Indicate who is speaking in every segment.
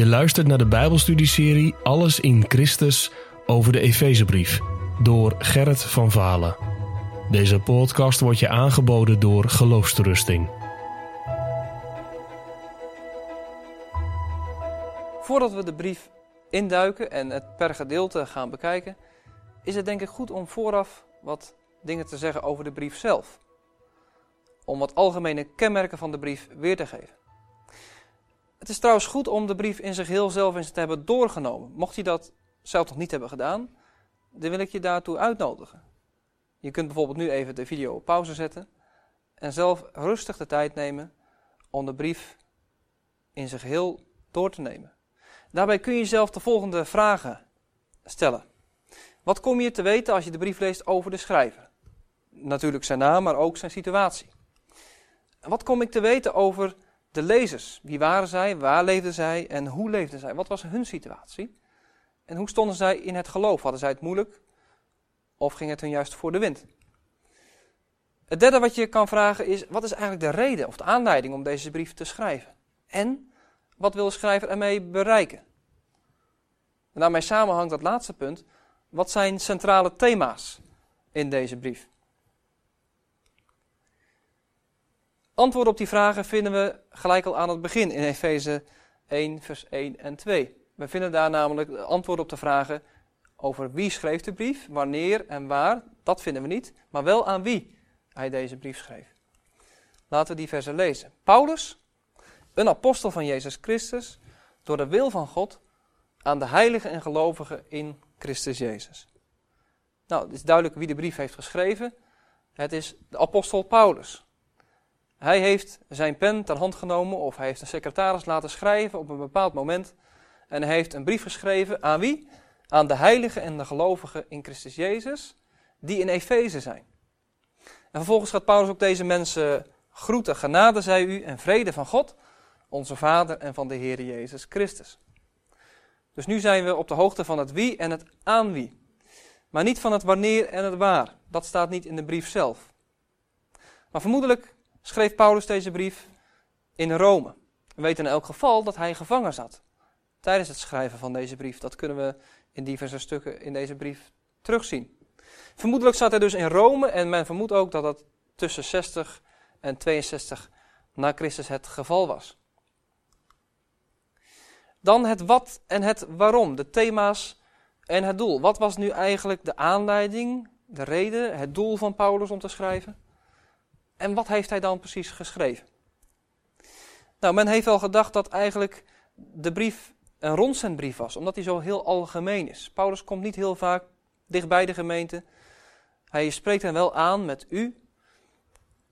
Speaker 1: Je luistert naar de Bijbelstudieserie Alles in Christus over de Efezebrief door Gerrit van Valen. Deze podcast wordt je aangeboden door Geloofsterusting.
Speaker 2: Voordat we de brief induiken en het per gedeelte gaan bekijken, is het denk ik goed om vooraf wat dingen te zeggen over de brief zelf. Om wat algemene kenmerken van de brief weer te geven. Het is trouwens goed om de brief in zich heel zelf eens te hebben doorgenomen. Mocht je dat zelf nog niet hebben gedaan, dan wil ik je daartoe uitnodigen. Je kunt bijvoorbeeld nu even de video op pauze zetten en zelf rustig de tijd nemen om de brief in zich heel door te nemen. Daarbij kun je jezelf de volgende vragen stellen. Wat kom je te weten als je de brief leest over de schrijver? Natuurlijk zijn naam, maar ook zijn situatie. Wat kom ik te weten over de lezers? Wie waren zij? Waar leefden zij? En hoe leefden zij? Wat was hun situatie? En hoe stonden zij in het geloof? Hadden zij het moeilijk? Of ging het hun juist voor de wind? Het derde wat je kan vragen is: wat is eigenlijk de reden of de aanleiding om deze brief te schrijven? En wat wil de schrijver ermee bereiken? En daarmee samenhangt dat laatste punt. Wat zijn centrale thema's in deze brief? Antwoord op die vragen vinden we gelijk al aan het begin in Efeze 1, vers 1 en 2. We vinden daar namelijk antwoord op de vragen over wie schreef de brief, wanneer en waar. Dat vinden we niet, maar wel aan wie hij deze brief schreef. Laten we die versen lezen. Paulus, een apostel van Jezus Christus, door de wil van God, aan de heiligen en gelovigen in Christus Jezus. Nou, het is duidelijk wie de brief heeft geschreven. Het is de apostel Paulus. Hij heeft zijn pen ter hand genomen of hij heeft een secretaris laten schrijven op een bepaald moment. En hij heeft een brief geschreven aan wie? Aan de heiligen en de gelovigen in Christus Jezus, die in Efeze zijn. En vervolgens gaat Paulus ook deze mensen groeten. Genade zij u en vrede van God, onze Vader en van de Heer Jezus Christus. Dus nu zijn we op de hoogte van het wie en het aan wie. Maar niet van het wanneer en het waar. Dat staat niet in de brief zelf. Maar vermoedelijk schreef Paulus deze brief in Rome. We weten in elk geval dat hij gevangen zat tijdens het schrijven van deze brief. Dat kunnen we in diverse stukken in deze brief terugzien. Vermoedelijk zat hij dus in Rome en men vermoedt ook dat dat tussen 60 en 62 na Christus het geval was. Dan het wat en het waarom, de thema's en het doel. Wat was nu eigenlijk de aanleiding, de reden, het doel van Paulus om te schrijven? En wat heeft hij dan precies geschreven? Nou, men heeft wel gedacht dat eigenlijk de brief een rondzendbrief was, omdat hij zo heel algemeen is. Paulus komt niet heel vaak dichtbij de gemeente. Hij spreekt hen wel aan met u,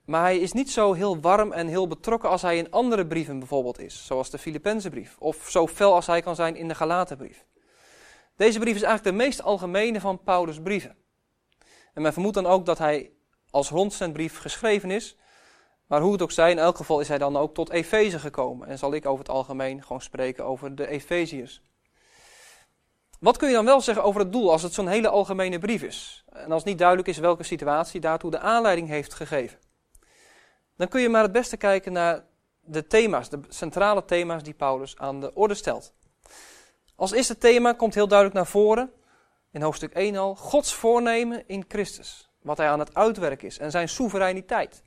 Speaker 2: maar hij is niet zo heel warm en heel betrokken als hij in andere brieven bijvoorbeeld is, zoals de Filippenzenbrief, of zo fel als hij kan zijn in de Galatenbrief. Deze brief is eigenlijk de meest algemene van Paulus' brieven. En men vermoedt dan ook dat hij als rondzendbrief geschreven is. Maar hoe het ook zij, in elk geval is hij dan ook tot Efeze gekomen. En zal ik over het algemeen gewoon spreken over de Efeziërs. Wat kun je dan wel zeggen over het doel als het zo'n hele algemene brief is? En als niet duidelijk is welke situatie daartoe de aanleiding heeft gegeven. Dan kun je maar het beste kijken naar de thema's, de centrale thema's die Paulus aan de orde stelt. Als eerste thema komt heel duidelijk naar voren, in hoofdstuk 1 al, Gods voornemen in Christus wat hij aan het uitwerken is en zijn soevereiniteit.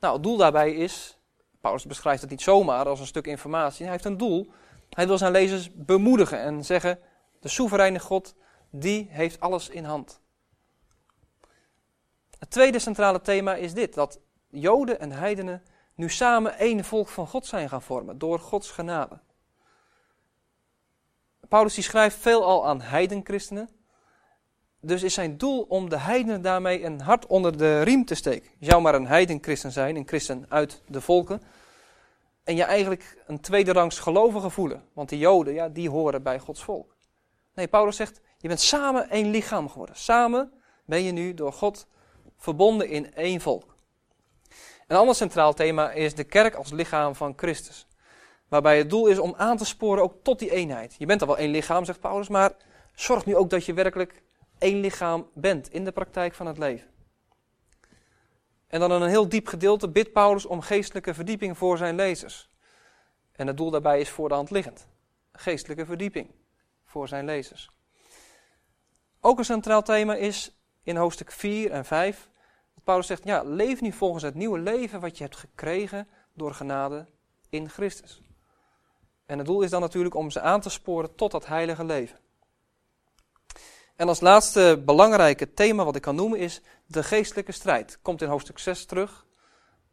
Speaker 2: Nou, het doel daarbij is, Paulus beschrijft het niet zomaar als een stuk informatie, hij heeft een doel. Hij wil zijn lezers bemoedigen en zeggen, de soevereine God, die heeft alles in hand. Het tweede centrale thema is dit, dat Joden en heidenen nu samen één volk van God zijn gaan vormen, door Gods genade. Paulus die schrijft veelal aan heidenchristenen, dus is zijn doel om de heidenen daarmee een hart onder de riem te steken. Je zou maar een heidenchristen zijn, een christen uit de volken. En je eigenlijk een tweede rangs gelovige voelen. Want die joden, ja, die horen bij Gods volk. Nee, Paulus zegt, je bent samen één lichaam geworden. Samen ben je nu door God verbonden in één volk. Een ander centraal thema is de kerk als lichaam van Christus. Waarbij het doel is om aan te sporen ook tot die eenheid. Je bent al wel één lichaam, zegt Paulus, maar zorg nu ook dat je werkelijk één lichaam bent in de praktijk van het leven. En dan in een heel diep gedeelte bidt Paulus om geestelijke verdieping voor zijn lezers. En het doel daarbij is voor de hand liggend. geestelijke verdieping voor zijn lezers. Ook een centraal thema is in hoofdstuk 4 en 5. Dat Paulus zegt, ja, leef nu volgens het nieuwe leven wat je hebt gekregen door genade in Christus. En het doel is dan natuurlijk om ze aan te sporen tot dat heilige leven. En als laatste belangrijke thema wat ik kan noemen is de geestelijke strijd. Komt in hoofdstuk 6 terug,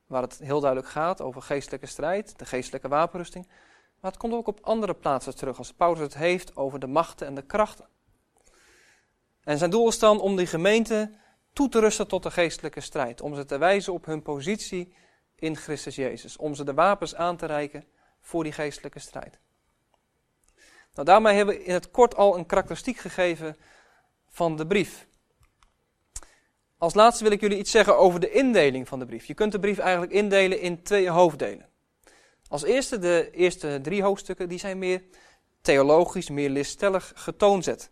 Speaker 2: waar het heel duidelijk gaat over geestelijke strijd, de geestelijke wapenrusting. Maar het komt ook op andere plaatsen terug, als Paulus het heeft over de machten en de krachten. En zijn doel is dan om die gemeente toe te rusten tot de geestelijke strijd. Om ze te wijzen op hun positie in Christus Jezus. Om ze de wapens aan te reiken voor die geestelijke strijd. Nou, daarmee hebben we in het kort al een karakteristiek gegeven van de brief. Als laatste wil ik jullie iets zeggen over de indeling van de brief. Je kunt de brief eigenlijk indelen in twee hoofddelen. Als eerste, de eerste drie hoofdstukken, die zijn meer theologisch, meer liststellig getoonzet.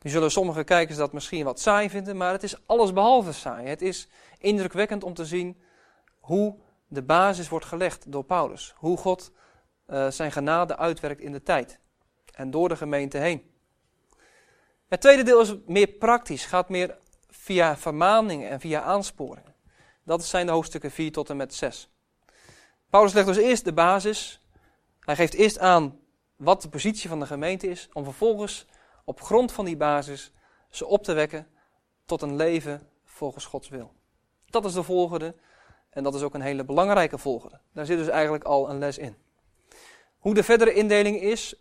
Speaker 2: Nu zullen sommige kijkers dat misschien wat saai vinden, maar het is alles behalve saai. Het is indrukwekkend om te zien hoe de basis wordt gelegd door Paulus. Hoe God uh, zijn genade uitwerkt in de tijd en door de gemeente heen. Het tweede deel is meer praktisch, gaat meer via vermaningen en via aansporingen. Dat zijn de hoofdstukken 4 tot en met 6. Paulus legt dus eerst de basis. Hij geeft eerst aan wat de positie van de gemeente is, om vervolgens op grond van die basis ze op te wekken tot een leven volgens Gods wil. Dat is de volgende en dat is ook een hele belangrijke volgende. Daar zit dus eigenlijk al een les in. Hoe de verdere indeling is,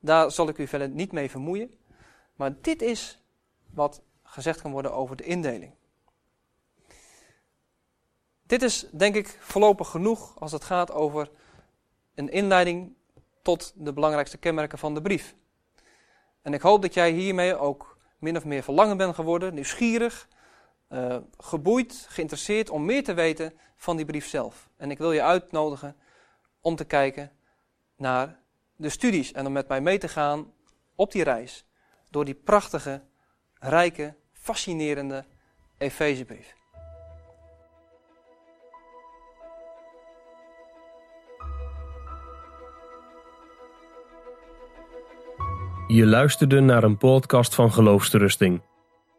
Speaker 2: daar zal ik u verder niet mee vermoeien. Maar dit is wat gezegd kan worden over de indeling. Dit is denk ik voorlopig genoeg als het gaat over een inleiding tot de belangrijkste kenmerken van de brief. En ik hoop dat jij hiermee ook min of meer verlangen bent geworden, nieuwsgierig, uh, geboeid, geïnteresseerd om meer te weten van die brief zelf. En ik wil je uitnodigen om te kijken naar de studies en om met mij mee te gaan op die reis door die prachtige, rijke, fascinerende Efezebrief.
Speaker 1: Je luisterde naar een podcast van Geloofsterusting.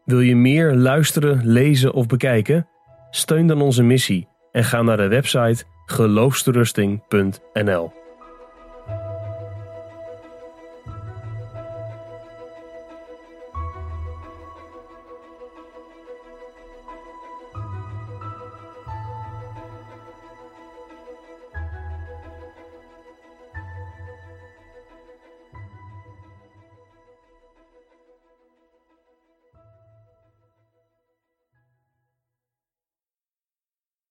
Speaker 1: Wil je meer luisteren, lezen of bekijken? Steun dan onze missie en ga naar de website geloofsterusting.nl.